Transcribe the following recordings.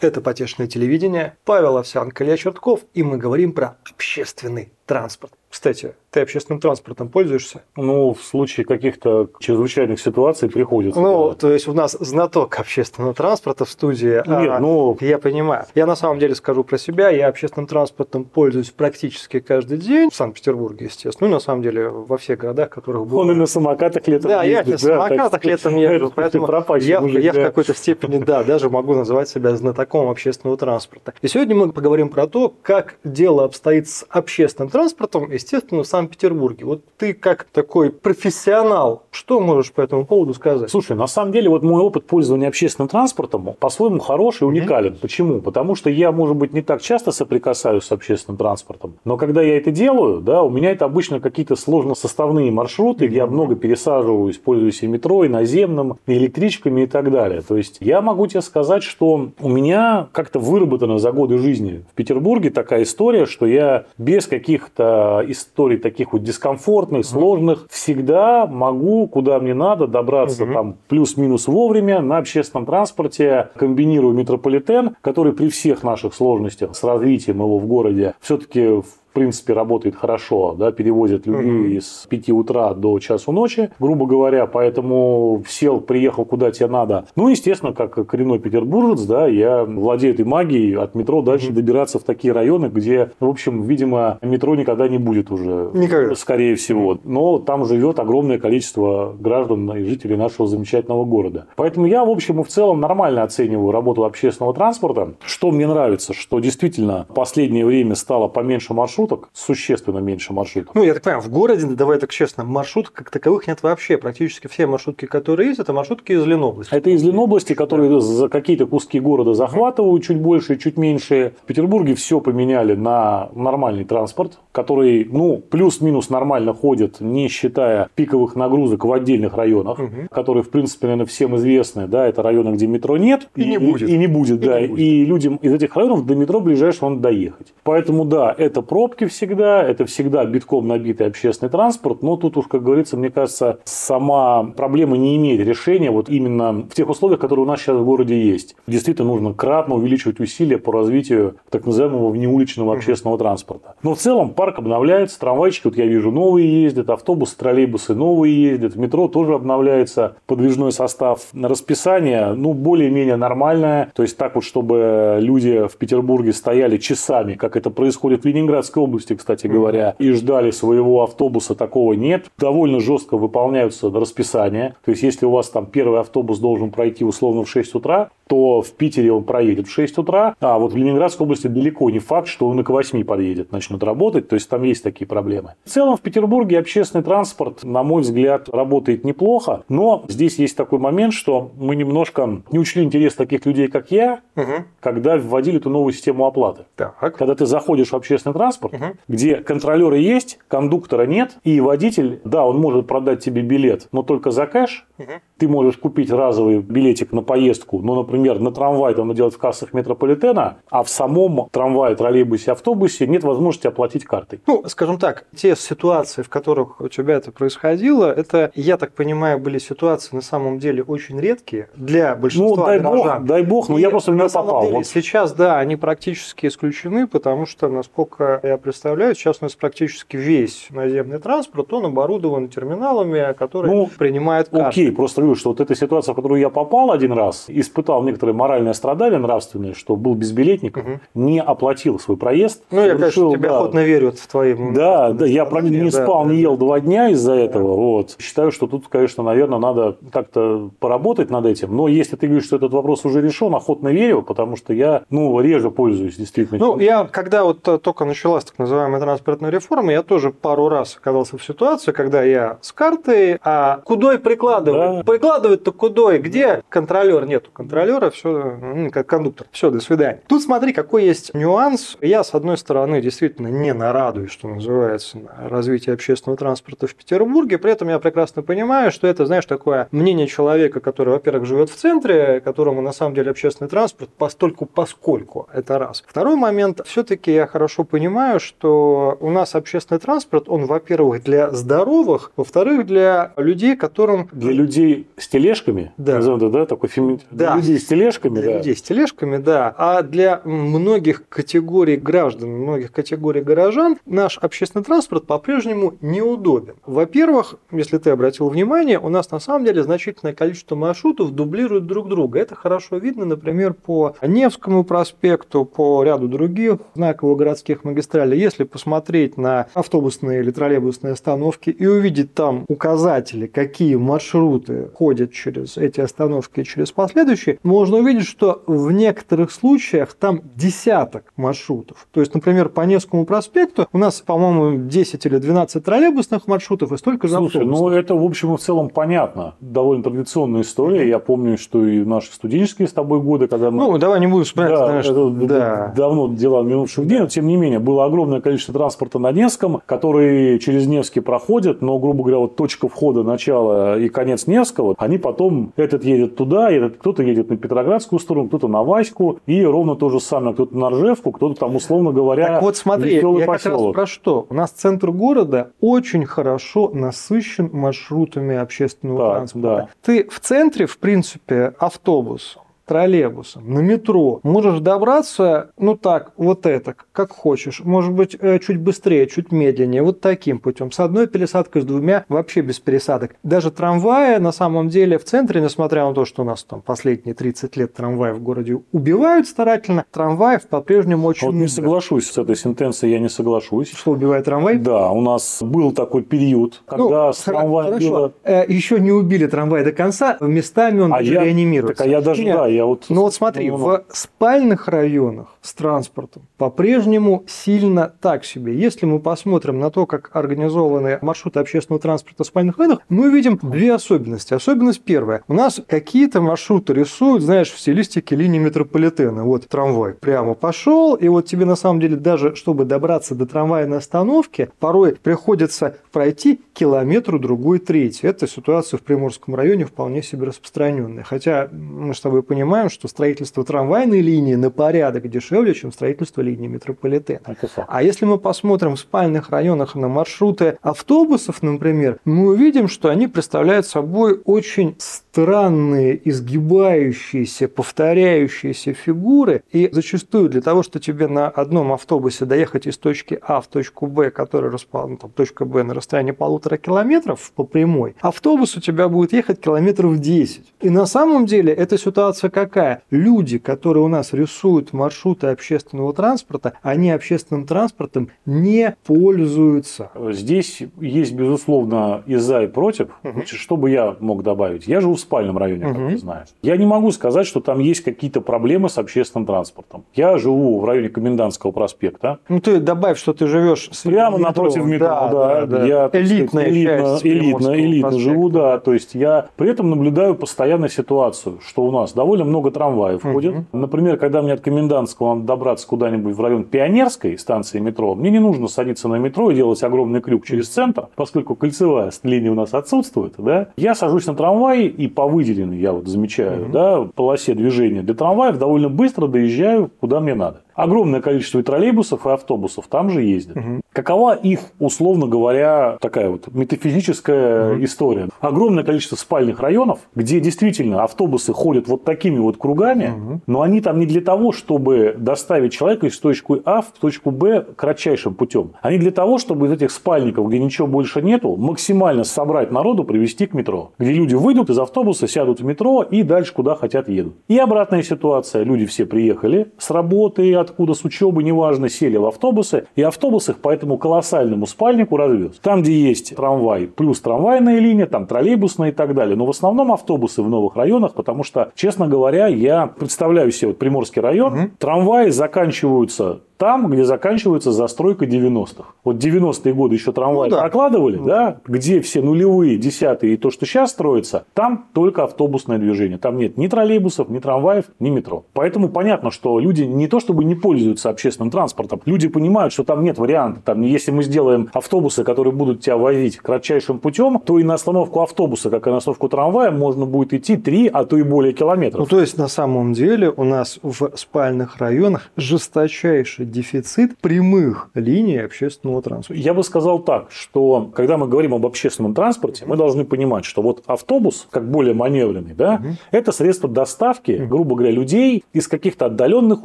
Это потешное телевидение. Павел Овсянко, Илья Чертков. И мы говорим про общественный транспорт. Кстати, ты общественным транспортом пользуешься? Ну, в случае каких-то чрезвычайных ситуаций приходится. Ну, да. то есть у нас знаток общественного транспорта в студии. Нет, а, ну... Я понимаю. Я на самом деле скажу про себя. Я общественным транспортом пользуюсь практически каждый день. В Санкт-Петербурге, естественно. Ну, на самом деле, во всех городах, которых был. Он и на самокатах летом Да, ездит, я на самокатах так, летом езжу. Поэтому я, мужик, я да. в какой-то степени, да, даже могу называть себя знатоком общественного транспорта. И сегодня мы поговорим про то, как дело обстоит с общественным транспортом, естественно, в Санкт-Петербурге. Вот ты как такой профессионал, что можешь по этому поводу сказать? Слушай, на самом деле, вот мой опыт пользования общественным транспортом по-своему хороший и уникален. Mm-hmm. Почему? Потому что я, может быть, не так часто соприкасаюсь с общественным транспортом, но когда я это делаю, да, у меня это обычно какие-то сложно-составные маршруты, mm-hmm. где я много пересаживаюсь, пользуюсь и метро, и наземным, и электричками и так далее. То есть я могу тебе сказать, что у меня как-то выработана за годы жизни в Петербурге такая история, что я без каких-то историй таких вот дискомфортных, сложных, всегда могу, куда мне надо, добраться угу. там плюс-минус вовремя на общественном транспорте, комбинирую метрополитен, который при всех наших сложностях с развитием его в городе все-таки в в принципе, работает хорошо, да, перевозят людей угу. с 5 утра до часу ночи, грубо говоря, поэтому сел, приехал куда тебе надо. Ну, естественно, как коренной петербуржец, да, я владею этой магией от метро дальше угу. добираться в такие районы, где, в общем, видимо, метро никогда не будет уже. Никогда. Скорее всего. Но там живет огромное количество граждан и жителей нашего замечательного города. Поэтому я, в общем и в целом нормально оцениваю работу общественного транспорта. Что мне нравится, что действительно в последнее время стало поменьше маршрутов, маршруток, существенно меньше маршруток. Ну, я так понимаю, в городе, давай так честно, маршруток как таковых нет вообще. Практически все маршрутки, которые есть, это маршрутки из Ленобласти. Это из Ленобласти, которые да. за какие-то куски города захватывают, чуть больше, чуть меньше. В Петербурге все поменяли на нормальный транспорт, который, ну, плюс-минус нормально ходит, не считая пиковых нагрузок в отдельных районах, угу. которые, в принципе, наверное, всем известны. Да, это районы, где метро нет. И, и не будет. И, и не будет, и да. Не будет. И людям из этих районов до метро ближайшего надо доехать. Поэтому, да, это пробка пробки всегда, это всегда битком набитый общественный транспорт, но тут уж, как говорится, мне кажется, сама проблема не имеет решения вот именно в тех условиях, которые у нас сейчас в городе есть. Действительно, нужно кратно увеличивать усилия по развитию так называемого внеуличного общественного транспорта. Но в целом парк обновляется, трамвайчики, вот я вижу, новые ездят, автобусы, троллейбусы новые ездят, в метро тоже обновляется подвижной состав. Расписание, ну, более-менее нормальное, то есть так вот, чтобы люди в Петербурге стояли часами, как это происходит в Ленинградской Московской области, кстати говоря, и ждали своего автобуса, такого нет. Довольно жестко выполняются расписания. То есть, если у вас там первый автобус должен пройти условно в 6 утра, то в Питере он проедет в 6 утра, а вот в Ленинградской области далеко не факт, что он и к 8 подъедет, начнет работать, то есть там есть такие проблемы. В целом в Петербурге общественный транспорт, на мой взгляд, работает неплохо, но здесь есть такой момент, что мы немножко не учли интерес таких людей, как я, угу. когда вводили эту новую систему оплаты. Так. Когда ты заходишь в общественный транспорт, угу. где контролеры есть, кондуктора нет, и водитель, да, он может продать тебе билет, но только за кэш, угу. Ты можешь купить разовый билетик на поездку, ну, например, на трамвай там делать в кассах метрополитена, а в самом трамвае, троллейбусе, автобусе нет возможности оплатить картой. Ну, скажем так, те ситуации, в которых у тебя это происходило, это, я так понимаю, были ситуации на самом деле очень редкие для большинства ну, дай горожан. Бог, дай бог, но И я просто в него попал. Деле, вот. Сейчас, да, они практически исключены, потому что, насколько я представляю, сейчас у нас практически весь наземный транспорт, он оборудован терминалами, которые ну, принимают карты. Окей, просто говорю, что вот эта ситуация, в которую я попал один раз, испытал некоторое моральное страдание нравственное, что был безбилетник, угу. не оплатил свой проезд. Ну, я, решил, конечно, тебе да, охотно верю в твои... Да, да, я не спал, да, не ел два дня из-за этого. Вот. Считаю, что тут, конечно, наверное, надо как-то поработать над этим. Но если ты говоришь, что этот вопрос уже решен, охотно верю, потому что я, ну, реже пользуюсь действительно. Ну, я, когда вот только началась так называемая транспортная реформа, я тоже пару раз оказался в ситуации, когда я с картой, а куда прикладываю? Да. Выкладывать-то куда и где? Контролер нету. Контролера, все, ну, как кондуктор. Все, до свидания. Тут смотри, какой есть нюанс. Я, с одной стороны, действительно не нарадуюсь, что называется, на развитие общественного транспорта в Петербурге. При этом я прекрасно понимаю, что это, знаешь, такое мнение человека, который, во-первых, живет в центре, которому на самом деле общественный транспорт постольку поскольку. Это раз. Второй момент. Все-таки я хорошо понимаю, что у нас общественный транспорт, он, во-первых, для здоровых, во-вторых, для людей, которым... Для людей с тележками? Да. Назовем да, такой феми... Да. Людей с тележками, Для да. людей с тележками, да. А для многих категорий граждан, многих категорий горожан наш общественный транспорт по-прежнему неудобен. Во-первых, если ты обратил внимание, у нас на самом деле значительное количество маршрутов дублируют друг друга. Это хорошо видно, например, по Невскому проспекту, по ряду других знаковых городских магистралей. Если посмотреть на автобусные или троллейбусные остановки и увидеть там указатели, какие маршруты ходят через эти остановки и через последующие, можно увидеть, что в некоторых случаях там десяток маршрутов. То есть, например, по Невскому проспекту у нас, по-моему, 10 или 12 троллейбусных маршрутов и столько же Слушай, автобусных. ну это в общем и в целом понятно. Довольно традиционная история. Я помню, что и в наши студенческие с тобой годы, когда мы Ну, давай не будем вспоминать, Да, знаешь, это да. давно дела минувших дней, но тем не менее было огромное количество транспорта на Невском, который через Невский проходит, но, грубо говоря, вот точка входа, начала и конец Невского, они потом, этот едет туда, этот кто-то едет на Петроградскую сторону, кто-то на Ваську, и ровно то же самое, кто-то на Ржевку, кто-то там, условно говоря, Так вот смотри, я как раз поселок. про что. У нас центр города очень хорошо насыщен маршрутами общественного Так, транспорта. да. Ты в центре, в принципе, автобусом, троллейбусом, на метро можешь добраться, ну так, вот это, как хочешь. Может быть, э, чуть быстрее, чуть медленнее, вот таким путем. С одной пересадкой, с двумя, вообще без пересадок. Даже трамваи, на самом деле, в центре, несмотря на то, что у нас там последние 30 лет трамваи в городе убивают старательно, трамваев по-прежнему очень Вот не много. соглашусь с этой сентенцией, я не соглашусь. Что убивает трамвай? Да, у нас был такой период, когда Ну, с трамваем было... Э, Еще не убили трамвай до конца, местами он А даже я- реанимируется. Так, а я даже, Нет, да, я вот... Ну вот смотри, Ну, ну, в спальных районах с транспортом по-прежнему сильно так себе. Если мы посмотрим на то, как организованы маршруты общественного транспорта в спальных районах, мы увидим две особенности. Особенность первая. У нас какие-то маршруты рисуют, знаешь, в стилистике линии метрополитена. Вот трамвай прямо пошел, и вот тебе на самом деле даже, чтобы добраться до трамвая на остановке, порой приходится пройти километру другой третий. Это ситуация в Приморском районе вполне себе распространенная. Хотя мы с тобой понимаем, что строительство трамвайной линии на порядок дешевле, чем строительство линии метрополитена. А если мы посмотрим в спальных районах на маршруты автобусов, например, мы увидим, что они представляют собой очень странные, изгибающиеся, повторяющиеся фигуры. И зачастую для того, что тебе на одном автобусе доехать из точки А в точку Б, которая расположена, там, точка Б на расстоянии полутора километров по прямой, автобус у тебя будет ехать километров 10. И на самом деле эта ситуация какая? Люди, которые у нас рисуют маршруты общественного транспорта, они общественным транспортом не пользуются. Здесь есть, безусловно, и за, и против. Значит, Что бы я мог добавить? Я живу в спальном районе, как Мгм. ты знаешь. Я не могу сказать, что там есть какие-то проблемы с общественным транспортом. Я живу в районе Комендантского проспекта. Ну ты добавь, что ты живешь с Прямо метро. напротив метро, да. Я, так Элитная сказать, элитно, часть элитно, элитно проспекта. живу, да. То есть я при этом наблюдаю постоянно ситуацию, что у нас довольно много трамваев Мгм. ходит. Например, когда мне от Комендантского надо добраться куда-нибудь в район Пионерской станции метро, мне не нужно садиться на метро и делать огромный крюк через центр, поскольку кольцевая линия у нас отсутствует, да. Я сажусь на трамвай и по выделенной, я вот замечаю, Мгм. да, полосе движения для трамваев довольно быстро доезжаю куда мне надо. Огромное количество и троллейбусов, и автобусов там же ездят. Мгм. Какова их, условно говоря, такая вот метафизическая Мгм. история? Огромное количество спальных районов, где действительно автобусы ходят вот такими вот кругами, Мгм. но они там не для того, чтобы доставить человека из точки А в точку Б кратчайшим путем. Они для того, чтобы из этих спальников, где ничего больше нету, максимально собрать народу, привести к метро. Где люди выйдут из автобуса, сядут в метро и дальше куда хотят едут. И обратная ситуация. Люди все приехали с работы, откуда, с учебы, неважно, сели в автобусы, и автобус их по этому колоссальному спальнику развез. Там, где есть трамвай, плюс трамвайная линия, там троллейбусная и так далее. Но в основном автобусы в новых районах, потому что, честно говоря, я представляю себе вот Приморский район, Мгм. трамваи заканчиваются Там, где заканчивается застройка 90-х. Вот 90-е годы еще трамваи Ну да. прокладывали, Ну да, где все нулевые, десятые и то, что сейчас строится, там только автобусное движение. Там нет ни троллейбусов, ни трамваев, ни метро. Поэтому понятно, что люди не то чтобы не пользуются общественным транспортом, люди понимают, что там нет варианта. Там, если мы сделаем автобусы, которые будут тебя возить кратчайшим путем, то и на остановку автобуса, как и на остановку трамвая, можно будет идти 3, а то и более Ну, километров. то есть, на самом деле, у нас в спальных районах жесточайший дефицит прямых линий общественного транспорта. Я бы сказал так, что когда мы говорим об общественном транспорте, мы должны понимать, что вот автобус, как более маневренный, да, это средство доставки, грубо говоря, людей из каких-то отдаленных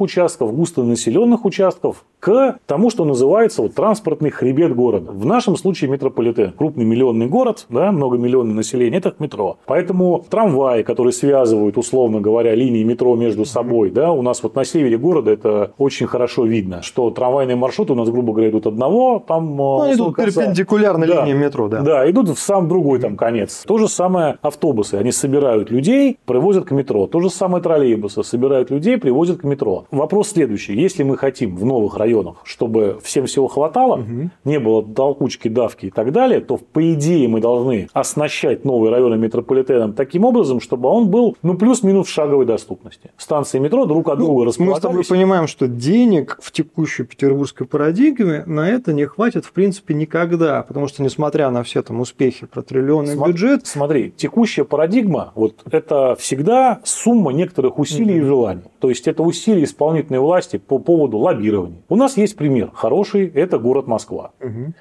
участков, густонаселенных участков к тому, что называется вот, транспортный хребет города. В нашем случае метрополитен. Крупный миллионный город, да, многомиллионное население, это метро. Поэтому трамваи, которые связывают, условно говоря, линии метро между собой, да, у нас вот на севере города это очень хорошо видно, что трамвайные маршруты у нас, грубо говоря, идут одного, там... Ну, они идут перпендикулярно Да. линии метро, да. Да, идут в сам другой там конец. То же самое автобусы. Они собирают людей, привозят к метро. То же самое троллейбусы. Собирают людей, привозят к метро. Вопрос следующий. Если мы хотим в новых районах, чтобы всем всего хватало, не было толкучки, давки и так далее, то по идее мы должны оснащать новые районы метрополитеном таким образом, чтобы он был ну плюс-минус в шаговой доступности. Станции метро друг от друга Ну, Мы с тобой располагались. понимаем, что денег в текущей петербургской парадигме на это не хватит, в принципе, никогда. Потому что, несмотря на все там успехи про триллионный Сма- бюджет, Смотри, текущая парадигма, вот это всегда сумма некоторых усилий и желаний. То есть это усилия исполнительной власти по поводу лоббирования. У нас есть пример хороший, это город Москва,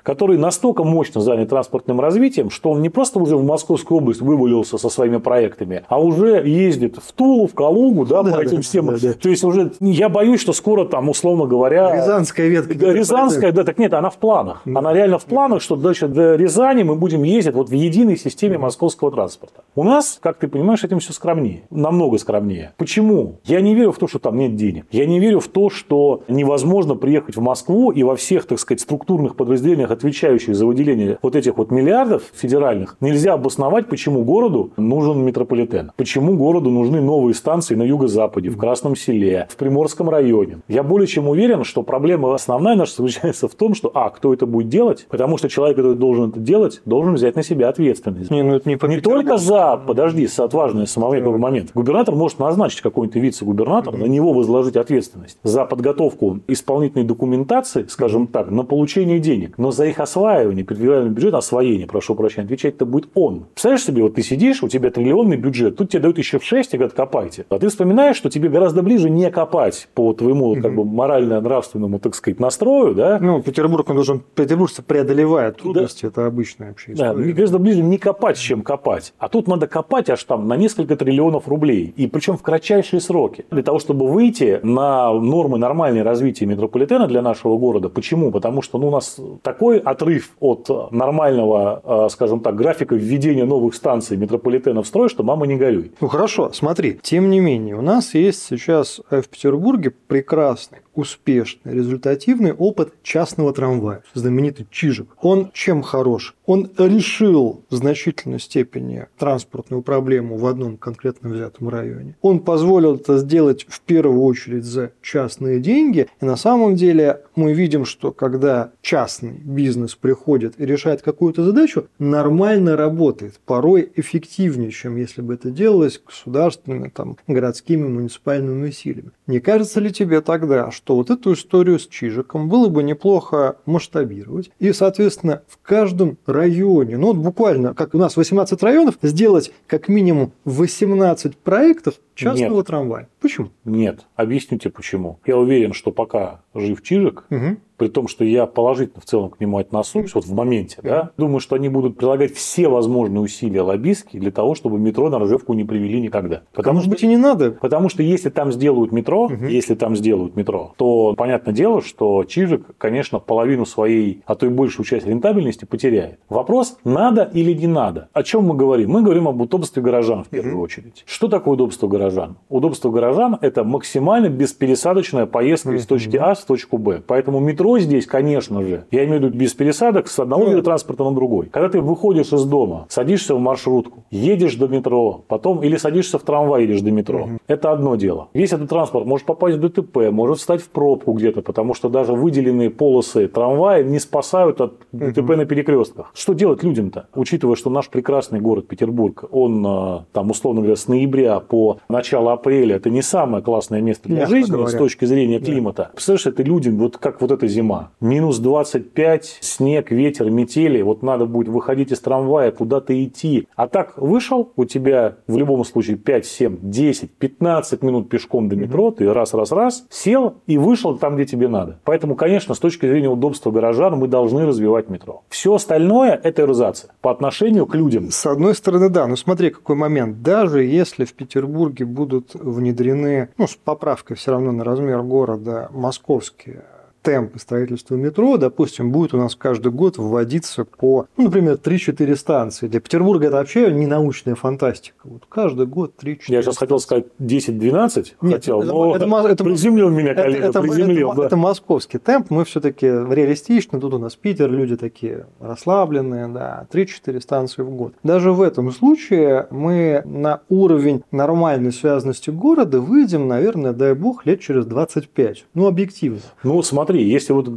который настолько мощно занят транспортным развитием, что он не просто уже в Московскую область вывалился со своими проектами, а уже ездит в Тулу, в Калугу, да, Да, по да, этим всем. да, да. То есть уже я боюсь, что скоро там, условно говоря, Рязанская ветка. да, Рязанская, да, так нет, она в планах. Она реально в планах, что дальше до Рязани мы будем ездить вот в единой системе московского транспорта. У нас, как ты понимаешь, этим все скромнее. Намного скромнее. Почему? Я не верю в то, что там нет денег. Я не верю в то, что невозможно приехать в Москву и во всех, так сказать, структурных подразделениях, отвечающих за выделение вот этих вот миллиардов федеральных, нельзя обосновать, почему городу нужен метрополитен. Почему городу нужны новые станции на юго-западе, в Красном селе, в Приморском районе. Я более чем уверен, что проблема основная наша заключается в том, что, а, кто это будет делать? Потому что человек, который должен это делать, должен взять на себя ответственность. Не, ну это не, Не только за, подожди, с- отважный самый первый момент. Губернатор может назначить какой-нибудь вице-губернатор, на него возложить ответственность за подготовку исполнительной документации, скажем так, на получение денег. Но за их осваивание, федеральный бюджет, освоение, прошу прощения, отвечать-то будет он. Представляешь себе, вот ты сидишь, у тебя триллионный бюджет, тут тебе дают еще в 6 и говорят, копайте. А ты вспоминаешь, что тебе гораздо ближе не копать по твоему как бы морально-нравственному, так сказать, настрою, да, Ну, Петербург, он должен, петербуржцы преодолевают трудности, это обычная вообще Да, история. мне гораздо ближе не копать, чем копать. А тут надо копать аж там на несколько триллионов рублей. И причем в кратчайшие сроки. Для того, чтобы выйти на нормы нормальное развития метрополитена для нашего города. Почему? Потому что ну, у нас такой отрыв от нормального, э, скажем так, графика введения новых станций метрополитена в строй, что мама не горюй. Ну хорошо, смотри, тем не менее, у нас есть сейчас э, в Петербурге прекрасный, успешный, результативный опыт частного трамвая, знаменитый Чижик. Он чем хорош? Он решил в значительной степени транспортную проблему в одном конкретно взятом районе. Он позволил это сделать в первую очередь за частные деньги. И на самом деле мы видим, что когда частный бизнес приходит и решает какую-то задачу, нормально работает, порой эффективнее, чем если бы это делалось государственными, там, городскими, муниципальными усилиями. Не кажется ли тебе тогда, что вот эту историю с Чижиком было бы неплохо масштабировать и, соответственно, в каждом районе, ну вот буквально, как у нас 18 районов, сделать как минимум 18 проектов частного Нет. трамвая? Почему? Нет. Объясню тебе почему. Я уверен, что пока жив Чижик, Мгм. При том, что я положительно в целом к нему отношусь, вот в моменте, да, думаю, что они будут прилагать все возможные усилия лоббистские для того, чтобы метро на Ржевку не привели никогда. А Потому может что быть и не надо? Потому что если там сделают метро, если там сделают метро, то понятное дело, что Чижик, конечно, половину своей, а то и большую часть рентабельности потеряет. Вопрос, надо или не надо. О чем мы говорим? Мы говорим об удобстве горожан в первую очередь. Что такое удобство горожан? Удобство горожан – это максимально беспересадочная поездка из точки А в точку Б. Поэтому метро метро здесь, конечно же, я имею в виду без пересадок с одного вида транспорта на другой. Когда ты выходишь из дома, садишься в маршрутку, едешь до метро, потом или садишься в трамвай, едешь до метро. Угу. Это одно дело. Весь этот транспорт может попасть в ДТП, может встать в пробку где-то, потому что даже выделенные полосы трамвая не спасают от ДТП угу. на перекрестках. Что делать людям-то? Учитывая, что наш прекрасный город Петербург, он а, там, условно говоря, с ноября по начало апреля, это не самое классное место для жизни говоря. с точки зрения климата. Да. Представляешь, это людям, вот как вот эта зима. Минус 25, снег, ветер, метели. Вот надо будет выходить из трамвая, куда-то идти. А так вышел, у тебя в любом случае 5, 7, 10, 15 минут пешком до метро, ты раз-раз-раз, сел и вышел там, где тебе надо. Поэтому, конечно, с точки зрения удобства горожан мы должны развивать метро. Все остальное – это эрозация по отношению к людям. С одной стороны, да. Но смотри, какой момент. Даже если в Петербурге будут внедрены, ну, с поправкой все равно на размер города, московские темпы строительства метро, допустим, будет у нас каждый год вводиться по, ну, например, 3-4 станции. Для Петербурга это вообще не научная фантастика. Вот каждый год 3-4 Я сейчас хотел сказать 10-12, хотел, это, но это, это, приземлил меня коллега, это, приземлил. Это, да. это московский темп, мы все-таки реалистичны, тут у нас Питер, люди такие расслабленные, да, 3-4 станции в год. Даже в этом случае мы на уровень нормальной связанности города выйдем, наверное, дай бог, лет через 25. Ну, объективно. Ну, смотри, смотри, если вот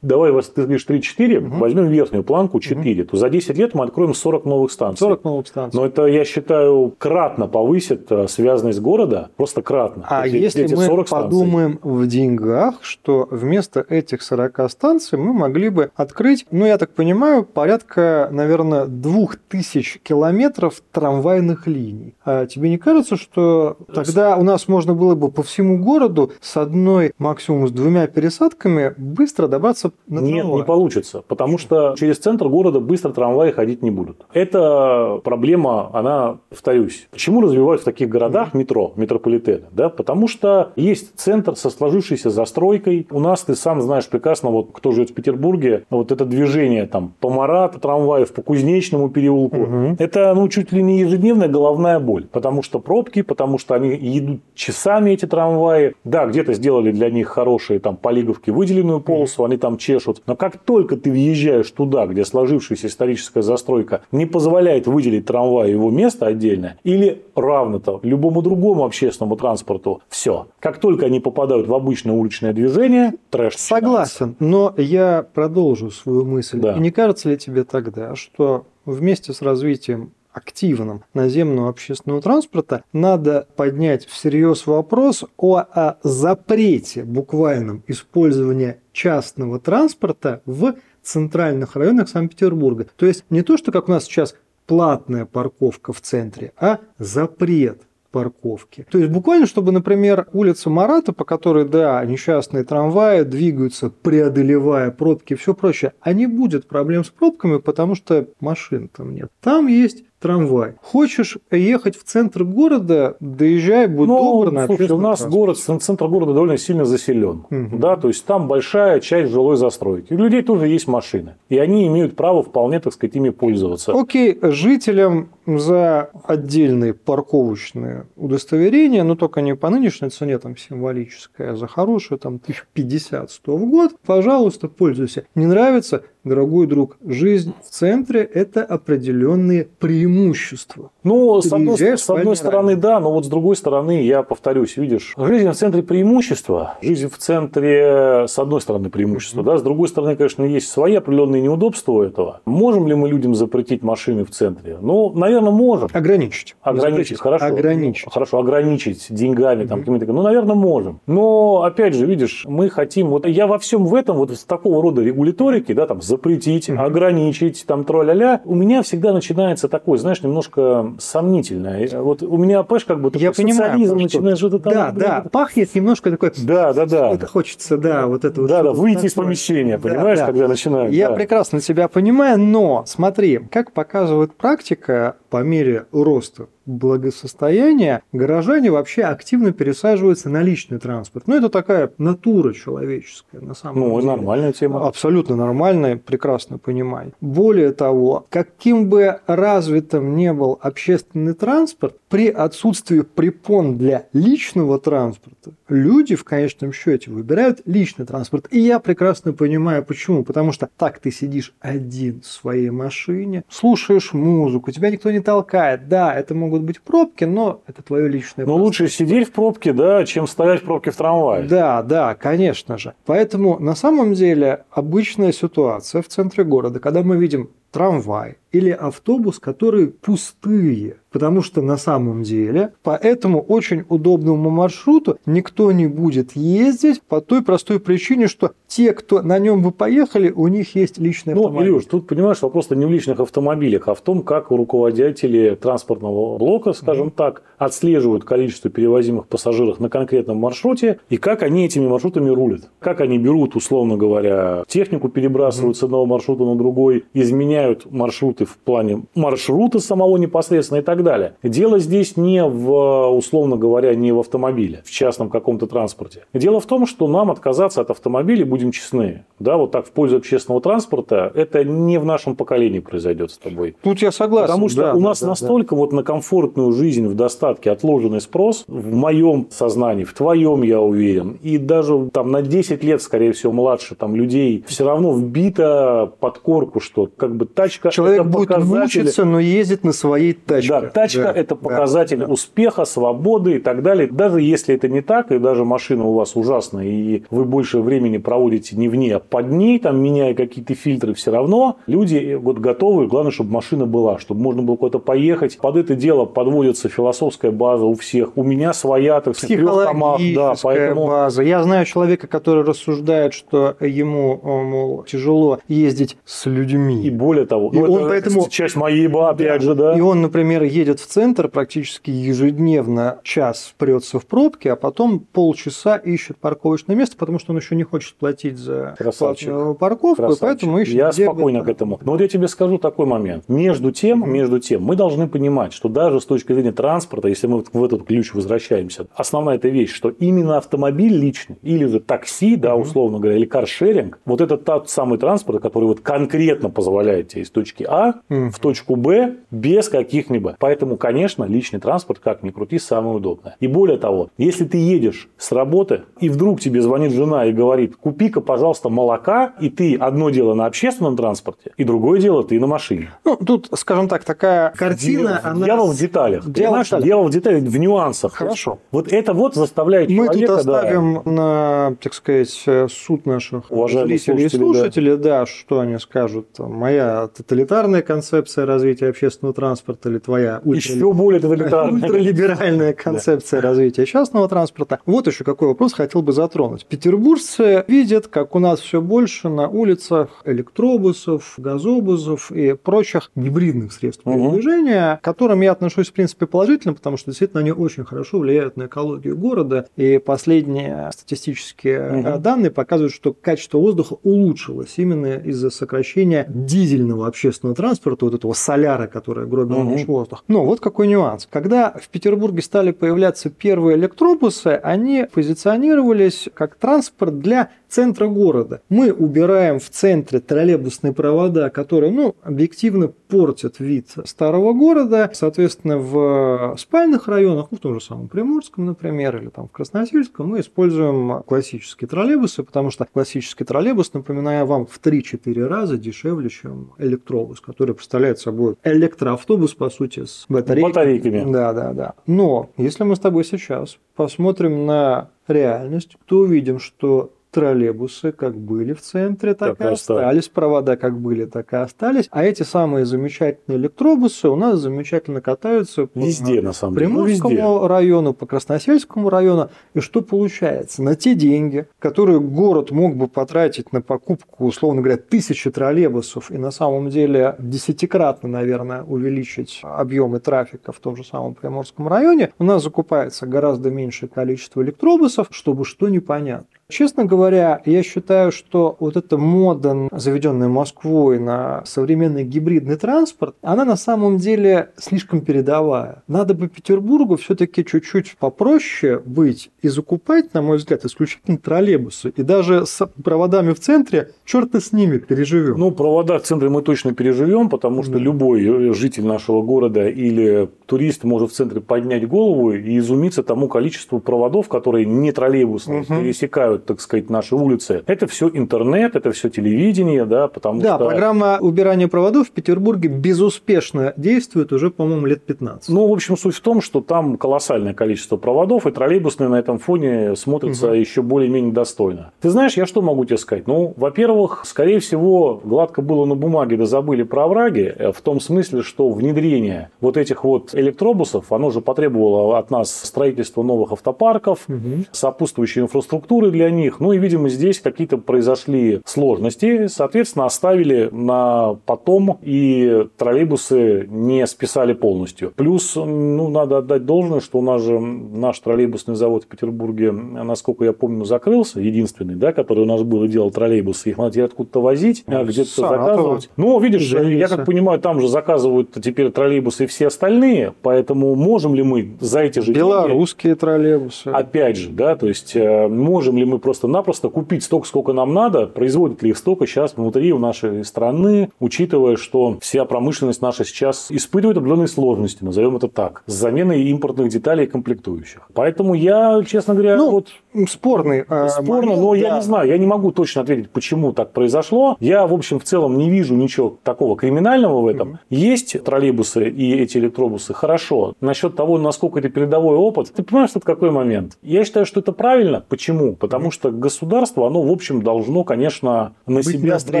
давай ты говоришь 3-4, угу. возьмем верхнюю планку 4, угу. то за 10 лет мы откроем 40 новых станций. 40 новых станций. Но это, я считаю, кратно повысит э, связанность города, просто кратно. А эти, если эти мы подумаем станций. в деньгах, что вместо этих 40 станций мы могли бы открыть, ну, я так понимаю, порядка, наверное, 2000 километров трамвайных линий. А тебе не кажется, что тогда у нас можно было бы по всему городу с одной, максимум с двумя пересадками быстро добраться на трамвай. Нет, не получится, потому что через центр города быстро трамваи ходить не будут. Эта проблема, она, повторюсь, почему развивают в таких городах метро, метрополитены? Да? Потому что есть центр со сложившейся застройкой. У нас, ты сам знаешь прекрасно, вот кто живет в Петербурге, вот это движение там по Марат, трамваев по Кузнечному переулку, угу. это ну, чуть ли не ежедневная головная боль, потому что пробки, потому что они едут часами эти трамваи. Да, где-то сделали для них хорошие там полиговки, выделили выделенную полосу, они там чешут. Но как только ты въезжаешь туда, где сложившаяся историческая застройка не позволяет выделить трамвай его место отдельно, или равно-то любому другому общественному транспорту, все. Как только они попадают в обычное уличное движение, трэш Согласен, но я продолжу свою мысль. Да. И не кажется ли тебе тогда, что вместе с развитием активном наземного общественного транспорта, надо поднять всерьез вопрос о, о запрете буквальном использования частного транспорта в центральных районах Санкт-Петербурга. То есть не то, что как у нас сейчас платная парковка в центре, а запрет парковки. То есть буквально, чтобы, например, улица Марата, по которой, да, несчастные трамваи двигаются, преодолевая пробки и все прочее, а не будет проблем с пробками, потому что машин там нет. Там есть трамвай. Хочешь ехать в центр города, доезжай, будь ну, добр на слушай, у нас город, центр города довольно сильно заселен. Угу. Да, то есть там большая часть жилой застройки. У людей тоже есть машины. И они имеют право вполне, так сказать, ими пользоваться. Окей, жителям за отдельные парковочные удостоверения, но только не по нынешней цене, там символическая, а за хорошую, там 1050-100 в год, пожалуйста, пользуйся. Не нравится, дорогой друг, жизнь в центре – это определенные преимущества. Ну, с одной, с одной стороны, да, но вот с другой стороны, я повторюсь, видишь, жизнь в центре преимущества, жизнь в центре, с одной стороны, преимущества, mm-hmm. да, с другой стороны, конечно, есть свои определенные неудобства у этого. Можем ли мы людям запретить машины в центре? Ну, наверное, можем. Ограничить. Ограничить, хорошо. Ограничить. Хорошо, ограничить деньгами, там, mm-hmm. какими-то, ну, наверное, можем. Но, опять же, видишь, мы хотим, вот я во всем в этом, вот с такого рода регуляторики, да, там, запретить, mm-hmm. ограничить, там, троля-ля, у меня всегда начинается такой, знаешь, немножко сомнительное. Вот у меня, понимаешь, как бы Я социализм начинает что-то там. Да, да, пахнет немножко такой... Да, да, да. Это хочется, да, вот это вот. Да, да, выйти из помещения, понимаешь, да, да. когда начинают. Я прекрасно тебя понимаю, но смотри, как показывает практика, по мере роста благосостояния горожане вообще активно пересаживаются на личный транспорт. Ну, это такая натура человеческая, на самом ну, деле. Ну, нормальная тема. Абсолютно нормальная, прекрасно понимаю. Более того, каким бы развитым не был общественный транспорт, при отсутствии препон для личного транспорта люди в конечном счете выбирают личный транспорт. И я прекрасно понимаю, почему. Потому что так ты сидишь один в своей машине, слушаешь музыку, тебя никто не толкает. Да, это могут быть пробки, но это твое личное Но лучше сидеть в пробке, да, чем стоять в пробке в трамвае. Да, да, конечно же. Поэтому на самом деле обычная ситуация в центре города, когда мы видим трамвай или автобус, которые пустые. Потому что на самом деле по этому очень удобному маршруту никто не будет ездить по той простой причине, что те, кто на нем вы поехали, у них есть личный ну, автомобиль. Илюш, тут понимаешь, вопрос не в личных автомобилях, а в том, как руководители транспортного блока, скажем mm-hmm. так, отслеживают количество перевозимых пассажиров на конкретном маршруте и как они этими маршрутами рулят. Как они берут, условно говоря, технику, перебрасывают mm-hmm. с одного маршрута на другой, изменяют маршруты в плане маршрута самого непосредственно и так далее. Дело здесь не в, условно говоря, не в автомобиле, в частном каком-то транспорте. Дело в том, что нам отказаться от автомобиля, будем честны, да, вот так в пользу общественного транспорта, это не в нашем поколении произойдет с тобой. Тут я согласен. Потому что да, у нас да, настолько да. вот на комфортную жизнь в достатке отложенный спрос, в моем сознании, в твоем, я уверен, и даже там на 10 лет, скорее всего, младше там людей, все равно вбито под корку, что как бы тачка Человек это будет мучиться, но ездит на своей тачке. Да, тачка да, это показатель да, успеха, свободы и так далее. Даже если это не так, и даже машина у вас ужасная, и вы больше времени проводите не в ней, а под ней, там, меняя какие-то фильтры, все равно люди вот готовы, главное, чтобы машина была, чтобы можно было куда-то поехать. Под это дело подводится философская база у всех. У меня своя, так сказать, томах, да, поэтому... база. Я знаю человека, который рассуждает, что ему мол, тяжело ездить с людьми. И более того, и ну, он это, поэтому часть моей бы, опять же, да. И он, например, едет в центр практически ежедневно, час прется в пробке, а потом полчаса ищет парковочное место, потому что он еще не хочет платить за Красавчик. парковку, Красавчик. поэтому ищет. Я спокойно к этому. Но вот я тебе скажу такой момент. Между тем, между тем, мы должны понимать, что даже с точки зрения транспорта, если мы в этот ключ возвращаемся, основная эта вещь, что именно автомобиль личный или же такси, да, условно говоря, или каршеринг, вот это тот самый транспорт, который вот конкретно позволяет тебе из точки А в точку Б без каких-либо. Поэтому, конечно, личный транспорт, как ни крути, самое удобное. И более того, если ты едешь с работы, и вдруг тебе звонит жена и говорит, купи-ка, пожалуйста, молока, и ты одно дело на общественном транспорте, и другое дело ты на машине. Ну, тут, скажем так, такая картина... Дело, она... дело в деталях. Дело, в дело в деталях, в нюансах. Хорошо. Вот это вот заставляет Мы человека... Мы тут оставим да, на, так сказать, суд наших Уважаемые зрителей и слушателей, да. да, что они скажут. Моя тоталитарная концепция развития общественного транспорта или твоя ультра... еще более ультралиберальная концепция развития частного транспорта. Вот еще какой вопрос хотел бы затронуть. Петербуржцы видят, как у нас все больше на улицах электробусов, газобусов и прочих гибридных средств передвижения, угу. к которым я отношусь в принципе положительно, потому что действительно они очень хорошо влияют на экологию города. И последние статистические угу. данные показывают, что качество воздуха улучшилось именно из-за сокращения дизельного общественного транспорта, вот этого соляра, которое гробило угу. наш воздух. Но вот какой нюанс. Когда в Петербурге стали появляться первые электробусы, они позиционировались как транспорт для центра города. Мы убираем в центре троллейбусные провода, которые, ну, объективно портят вид старого города. Соответственно, в спальных районах, ну, в том же самом Приморском, например, или там в Красносельском, мы используем классические троллейбусы, потому что классический троллейбус, напоминаю вам, в 3-4 раза дешевле, чем электробус, который представляет собой электроавтобус, по сути, с батарейками. батарейками. Да, да, да. Но если мы с тобой сейчас посмотрим на реальность, то увидим, что троллейбусы как были в центре, так, так и остались. остались. Провода как были, так и остались. А эти самые замечательные электробусы у нас замечательно катаются везде, по на самом деле. Приморскому ну, району, по Красносельскому району. И что получается? На те деньги, которые город мог бы потратить на покупку, условно говоря, тысячи троллейбусов и на самом деле десятикратно, наверное, увеличить объемы трафика в том же самом Приморском районе, у нас закупается гораздо меньшее количество электробусов, чтобы что непонятно. Честно говоря, я считаю, что вот эта мода, заведенная Москвой на современный гибридный транспорт, она на самом деле слишком передовая. Надо бы Петербургу все-таки чуть-чуть попроще быть и закупать, на мой взгляд, исключительно троллейбусы. И даже с проводами в центре, черт с ними, переживем. Ну, провода в центре мы точно переживем, потому что да. любой житель нашего города или турист может в центре поднять голову и изумиться тому количеству проводов, которые не троллейбусные, угу. пересекают, так сказать, наши улицы. Это все интернет, это все телевидение, да, потому да, что... Да, программа убирания проводов в Петербурге безуспешно действует уже, по-моему, лет 15. Ну, в общем, суть в том, что там колоссальное количество проводов, и троллейбусные на этом фоне смотрятся угу. еще более-менее достойно. Ты знаешь, я что могу тебе сказать? Ну, во-первых, скорее всего, гладко было на бумаге, да забыли про овраги, э, в том смысле, что внедрение вот этих вот электробусов, оно же потребовало от нас строительства новых автопарков, угу. сопутствующей инфраструктуры для них. Ну и, видимо, здесь какие-то произошли сложности. Соответственно, оставили на потом и троллейбусы не списали полностью. Плюс, ну, надо отдать должное, что у нас же наш троллейбусный завод в Петербурге, насколько я помню, закрылся, единственный, да, который у нас был и делал троллейбусы. Их надо теперь откуда-то возить, ну, где-то заказывать. Ну, видишь, Женился. я как понимаю, там же заказывают теперь троллейбусы и все остальные, поэтому можем ли мы за эти же Белорусские деньги, троллейбусы. Опять же, да, то есть э, можем ли мы просто-напросто купить столько, сколько нам надо, производит ли их столько сейчас внутри у нашей страны, учитывая, что вся промышленность наша сейчас испытывает определенные сложности, назовем это так, с заменой импортных деталей и комплектующих. Поэтому я, честно говоря, ну, вот спорный. Э, спорно, момент, но да. я не знаю, я не могу точно ответить, почему так произошло. Я, в общем, в целом не вижу ничего такого криминального в этом. Mm-hmm. Есть троллейбусы и эти электробусы, хорошо. Насчет того, насколько это передовой опыт, ты понимаешь, что это какой момент? Я считаю, что это правильно. Почему? Потому что государство, оно, в общем, должно, конечно, на быть себя... на острие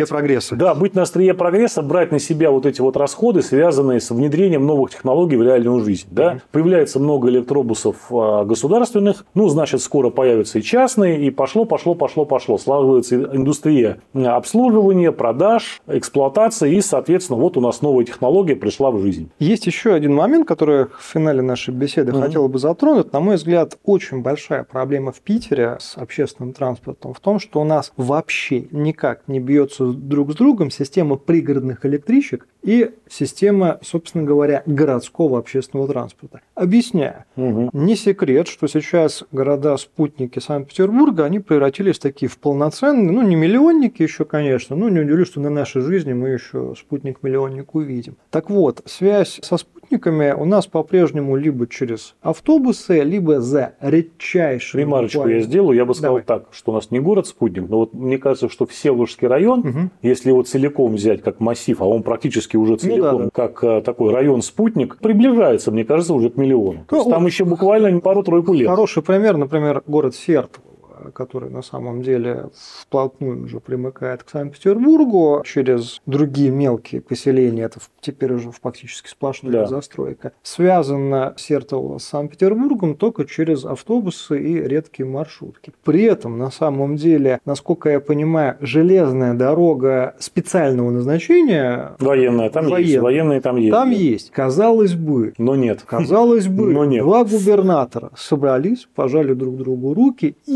брать... прогресса. Да, быть на острие прогресса, брать на себя вот эти вот расходы, связанные с внедрением новых технологий в реальную жизнь. Да? Mm-hmm. Появляется много электробусов а, государственных, ну, значит, скоро появятся и частные, и пошло, пошло, пошло, пошло. Слаживается индустрия обслуживания, продаж, эксплуатации, и, соответственно, вот у нас новая технология пришла в жизнь. Есть еще один момент, который в финале нашей беседы mm-hmm. хотела бы затронуть. На мой взгляд, очень большая проблема в Питере с общественным транспортом в том, что у нас вообще никак не бьется друг с другом система пригородных электричек и система, собственно говоря, городского общественного транспорта. Объясняю. Угу. Не секрет, что сейчас города-спутники Санкт-Петербурга, они превратились в такие в полноценные, ну не миллионники еще, конечно, но не удивлюсь, что на нашей жизни мы еще спутник-миллионник увидим. Так вот, связь со спутниками у нас по-прежнему либо через автобусы, либо за редчайшим... Ремарочку буквально... я сделаю, я бы сказал Давай. так, что у нас не город-спутник, но вот мне кажется, что Всеволожский район, угу. если его целиком взять как массив, а он практически уже целиком ну, да, да. как а, такой район-спутник, приближается, мне кажется, уже к миллиону. Ну, То есть, там еще буквально пару-тройку лет. Хороший пример, например, город Сертов который на самом деле вплотную уже примыкает к Санкт-Петербургу через другие мелкие поселения, это теперь уже фактически сплошная да. застройка, связано Сертово с Санкт-Петербургом только через автобусы и редкие маршрутки. При этом, на самом деле, насколько я понимаю, железная дорога специального назначения... Военная, там военная, есть. Военные там есть. Там да. есть. Казалось бы. Но нет. Казалось бы. Но нет. Два губернатора собрались, пожали друг другу руки и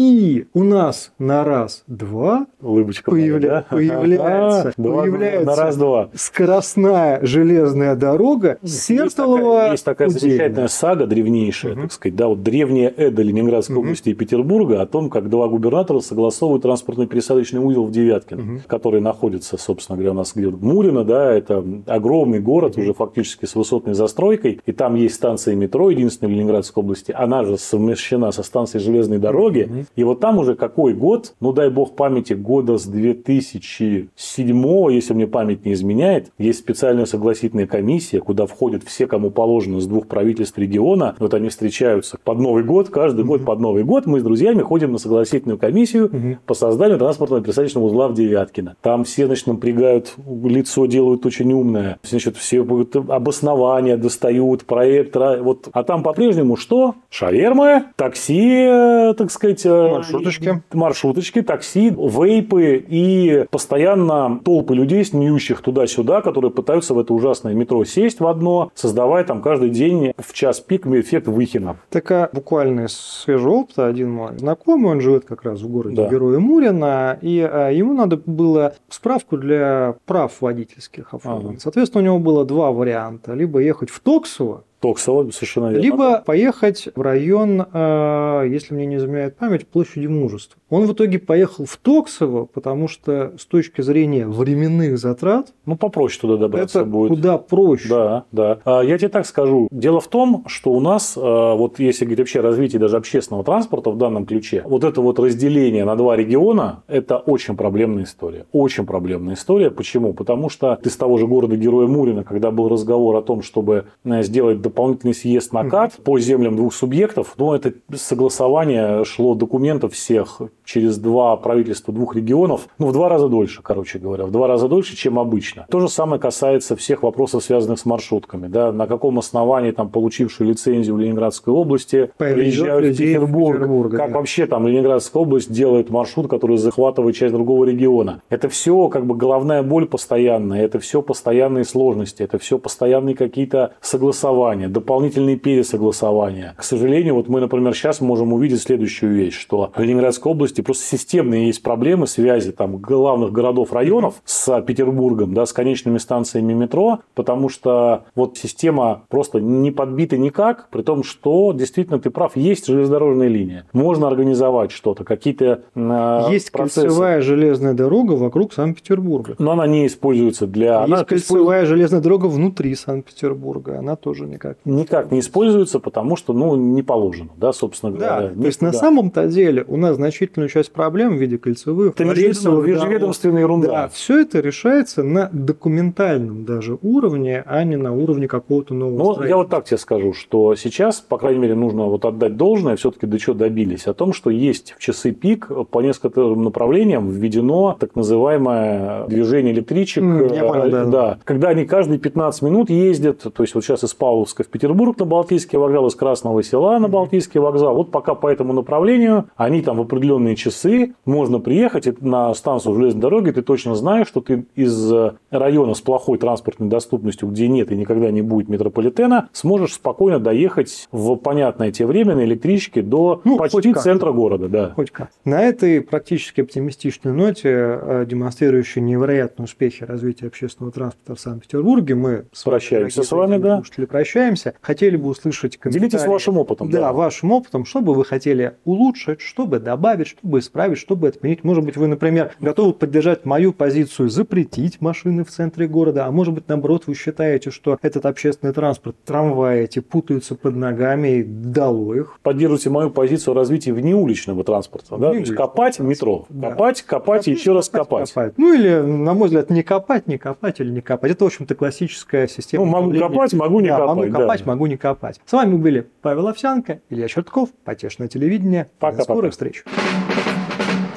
у нас на раз-два Улыбочка появля... да? появляется, появляется на раз-два. скоростная железная дорога Сертолова. Есть такая, есть такая замечательная сага древнейшая, угу. так сказать, да, вот древняя Эда Ленинградской угу. области и Петербурга о том, как два губернатора согласовывают транспортный пересадочный узел в Девяткино, угу. который находится, собственно говоря, у нас где-то Мурино, да, это огромный город угу. уже фактически с высотной застройкой, и там есть станция метро, единственная в Ленинградской области, она же совмещена со станцией железной дороги, угу. и вот там уже какой год, ну дай бог памяти, года с 2007, если мне память не изменяет, есть специальная согласительная комиссия, куда входят все, кому положено, с двух правительств региона. Вот они встречаются под Новый год, каждый угу. год под Новый год мы с друзьями ходим на согласительную комиссию угу. по созданию транспортного пересадочного узла в Девяткино. Там все, значит, напрягают, лицо делают очень умное. Значит, все обоснования достают, проект, вот. А там по-прежнему что? Шаверма, такси, э, так сказать, э, маршруточки. Маршруточки, такси, вейпы и постоянно толпы людей, снующих туда-сюда, которые пытаются в это ужасное метро сесть в одно, создавая там каждый день в час пик эффект Выхина. Такая буквально свежий опыт. Один мой знакомый, он живет как раз в городе да. Героя Мурина, и а, ему надо было справку для прав водительских оформить. Ага. Соответственно, у него было два варианта. Либо ехать в Токсово, Токсово, совершенно верно. Либо поехать в район, э, если мне не изменяет память, площади Мужества. Он в итоге поехал в Токсово, потому что с точки зрения временных затрат... Ну, попроще туда добраться это будет. куда проще. Да, да. А, Я тебе так скажу. Дело в том, что у нас, а, вот если говорить вообще о развитии даже общественного транспорта в данном ключе, вот это вот разделение на два региона, это очень проблемная история. Очень проблемная история. Почему? Потому что из того же города-героя Мурина, когда был разговор о том, чтобы э, сделать дополнительный съезд на КАТ по землям двух субъектов, ну, это согласование шло документов всех через два правительства двух регионов, ну, в два раза дольше, короче говоря, в два раза дольше, чем обычно. То же самое касается всех вопросов, связанных с маршрутками. Да, на каком основании там получившие лицензию в Ленинградской области приезжают в Петербург, Петербург, как да. вообще там Ленинградская область делает маршрут, который захватывает часть другого региона. Это все как бы головная боль постоянная, это все постоянные сложности, это все постоянные какие-то согласования, дополнительные пересогласования. К сожалению, вот мы, например, сейчас можем увидеть следующую вещь, что в Ленинградской области просто системные есть проблемы связи там главных городов, районов с Петербургом, да, с конечными станциями метро, потому что вот система просто не подбита никак, при том, что действительно ты прав, есть железнодорожная линия, можно организовать что-то, какие-то э, Есть процессы. кольцевая железная дорога вокруг Санкт-Петербурга. Но она не используется для... она Есть кольцевая железная дорога внутри Санкт-Петербурга. Она тоже никак не никак не используется, потому что, ну, не положено, да, собственно Да, говоря. то есть на Да. самом-то деле у нас значительную часть проблем в виде кольцевых, Это рельсовых межведомственная ерунда. Да, все это решается на документальном даже уровне, а не на уровне какого-то нового Ну, я вот так тебе скажу, что сейчас, по крайней мере, нужно вот отдать должное, все-таки до чего добились, о том, что есть в часы пик по нескольким направлениям введено так называемое движение электричек. М, я понял, Э, да. да. Когда они каждые 15 минут ездят, то есть вот сейчас из Павловска в Петербург на Балтийский вокзал, из Красного Села на Балтийский вокзал, вот пока по этому направлению, они там в определенные часы, можно приехать на станцию железной дороги, ты точно знаешь, что ты из э, района с плохой транспортной доступностью, где нет и никогда не будет метрополитена, сможешь спокойно доехать в понятное тебе время на электричке до Ну, почти центра города. Да. Хоть как. На этой практически оптимистичной ноте, э, демонстрирующей невероятные успехи развития общественного транспорта в Санкт-Петербурге, мы с Прощаемся с вами, да. слушатели, прощаемся. Хотели бы услышать комментарии. Делитесь вашим опытом. Да, вашим опытом, что бы вы хотели улучшить, чтобы добавить, чтобы исправить, чтобы отменить. Может быть, вы, например, готовы поддержать мою позицию запретить машины в центре города, а может быть, наоборот, вы считаете, что этот общественный транспорт, трамваи эти путаются под ногами и дало их. Поддерживайте мою позицию развития внеуличного транспорта. Да? То есть копать метро. Да. Копать, копать и еще раз копать. Ну или, на мой взгляд, не копать, не копать или не копать. Это, в общем-то, классическая система. Ну, могу управления. копать, могу не Да, копать. Могу да. копать, могу не копать. С вами были Павел Овсянко, Илья Чертков, Потешное телевидение. До Пока-пока. скорых встреч.